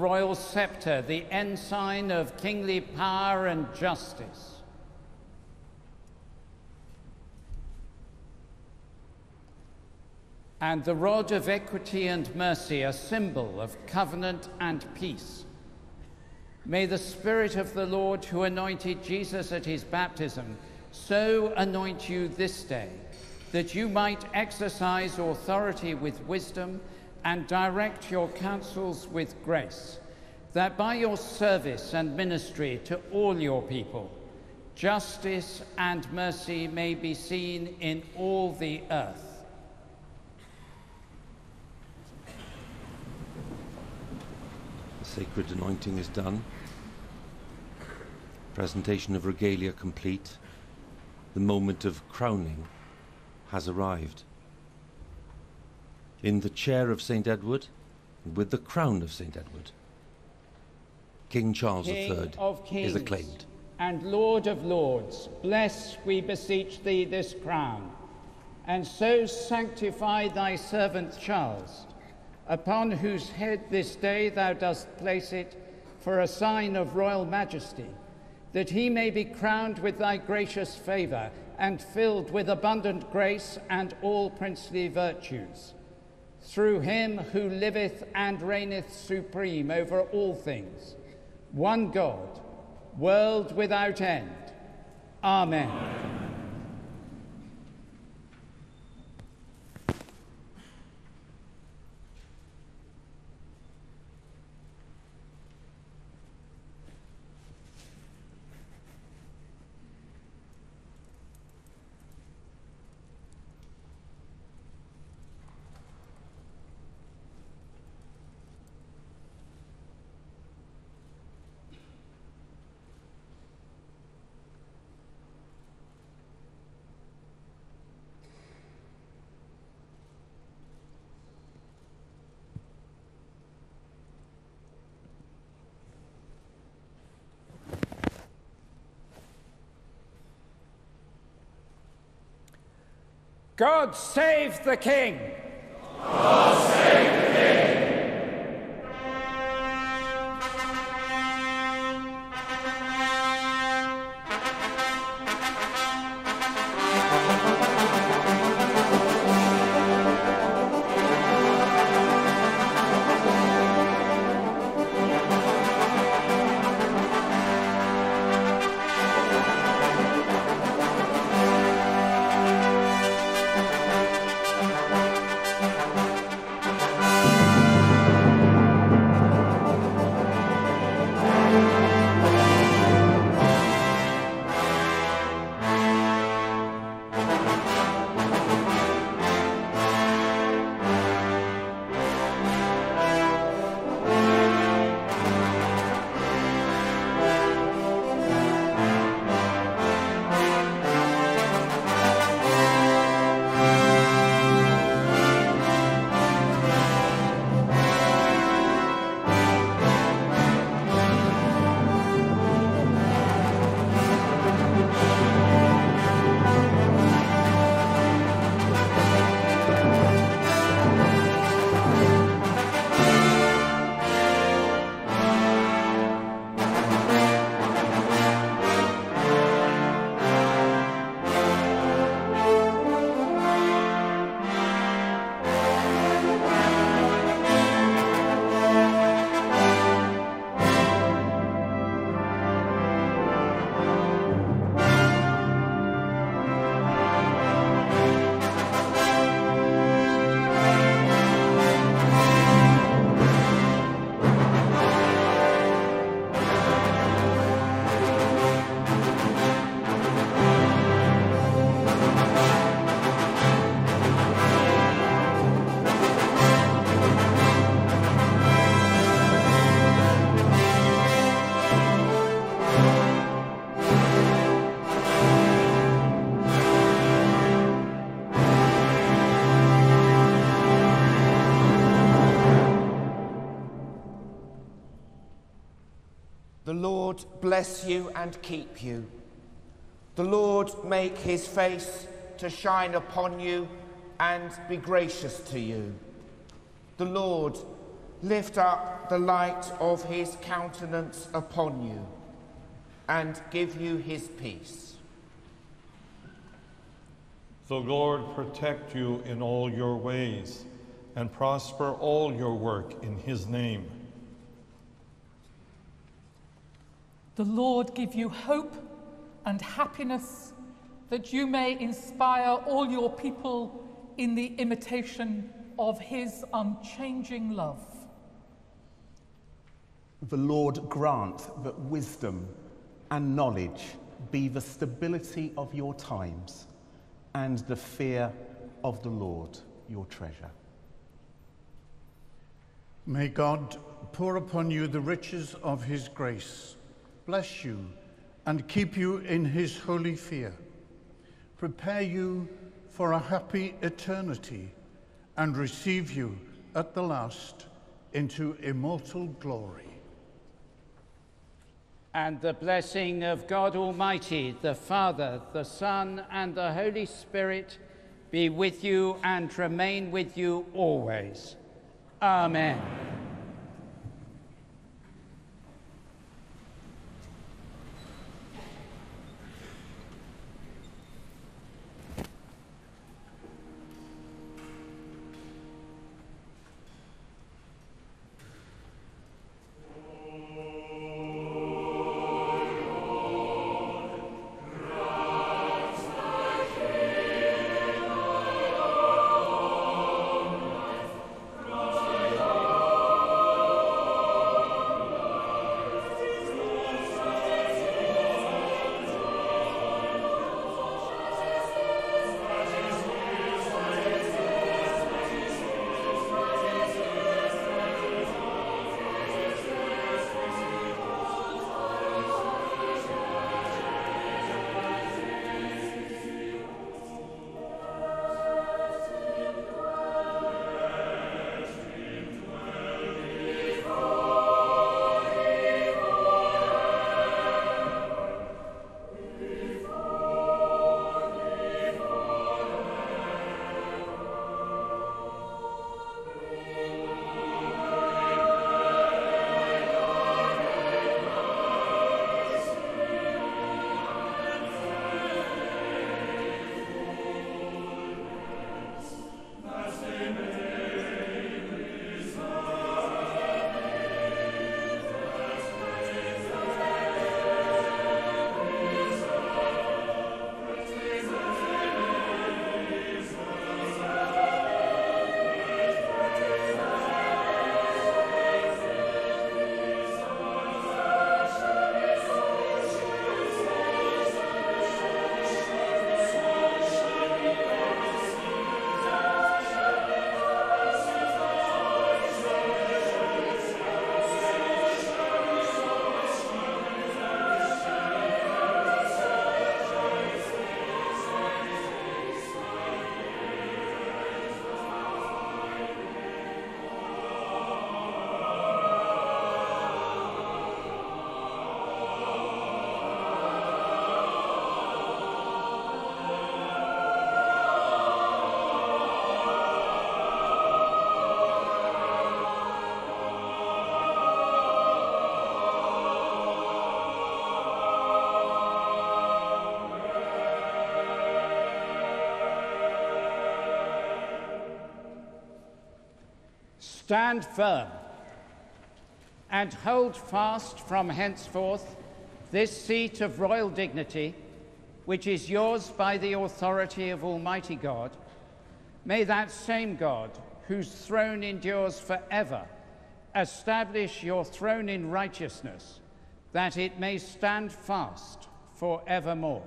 royal scepter, the ensign of kingly power and justice. And the rod of equity and mercy, a symbol of covenant and peace. May the Spirit of the Lord, who anointed Jesus at his baptism, so anoint you this day, that you might exercise authority with wisdom and direct your counsels with grace, that by your service and ministry to all your people, justice and mercy may be seen in all the earth. The sacred anointing is done. Presentation of regalia complete. The moment of crowning has arrived. In the chair of St. Edward, with the crown of St. Edward, King Charles King III of kings is acclaimed. and Lord of lords, bless, we beseech thee, this crown, and so sanctify thy servant Charles, upon whose head this day thou dost place it for a sign of royal majesty, that he may be crowned with thy gracious favour and filled with abundant grace and all princely virtues. Through him who liveth and reigneth supreme over all things, one God, world without end. Amen. God save the King. The bless you and keep you. The Lord make his face to shine upon you and be gracious to you. The Lord lift up the light of his countenance upon you and give you his peace. The Lord protect you in all your ways and prosper all your work in his name. The Lord give you hope and happiness that you may inspire all your people in the imitation of his unchanging love. The Lord grant that wisdom and knowledge be the stability of your times and the fear of the Lord your treasure. May God pour upon you the riches of his grace, bless you, and keep you in his holy fear, prepare you for a happy eternity, and receive you at the last into immortal glory. And the blessing of God Almighty, the Father, the Son, and the Holy Spirit be with you and remain with you always. Amen. Stand firm and hold fast from henceforth this seat of royal dignity, which is yours by the authority of Almighty God. May that same God, whose throne endures forever, establish your throne in righteousness, that it may stand fast forevermore.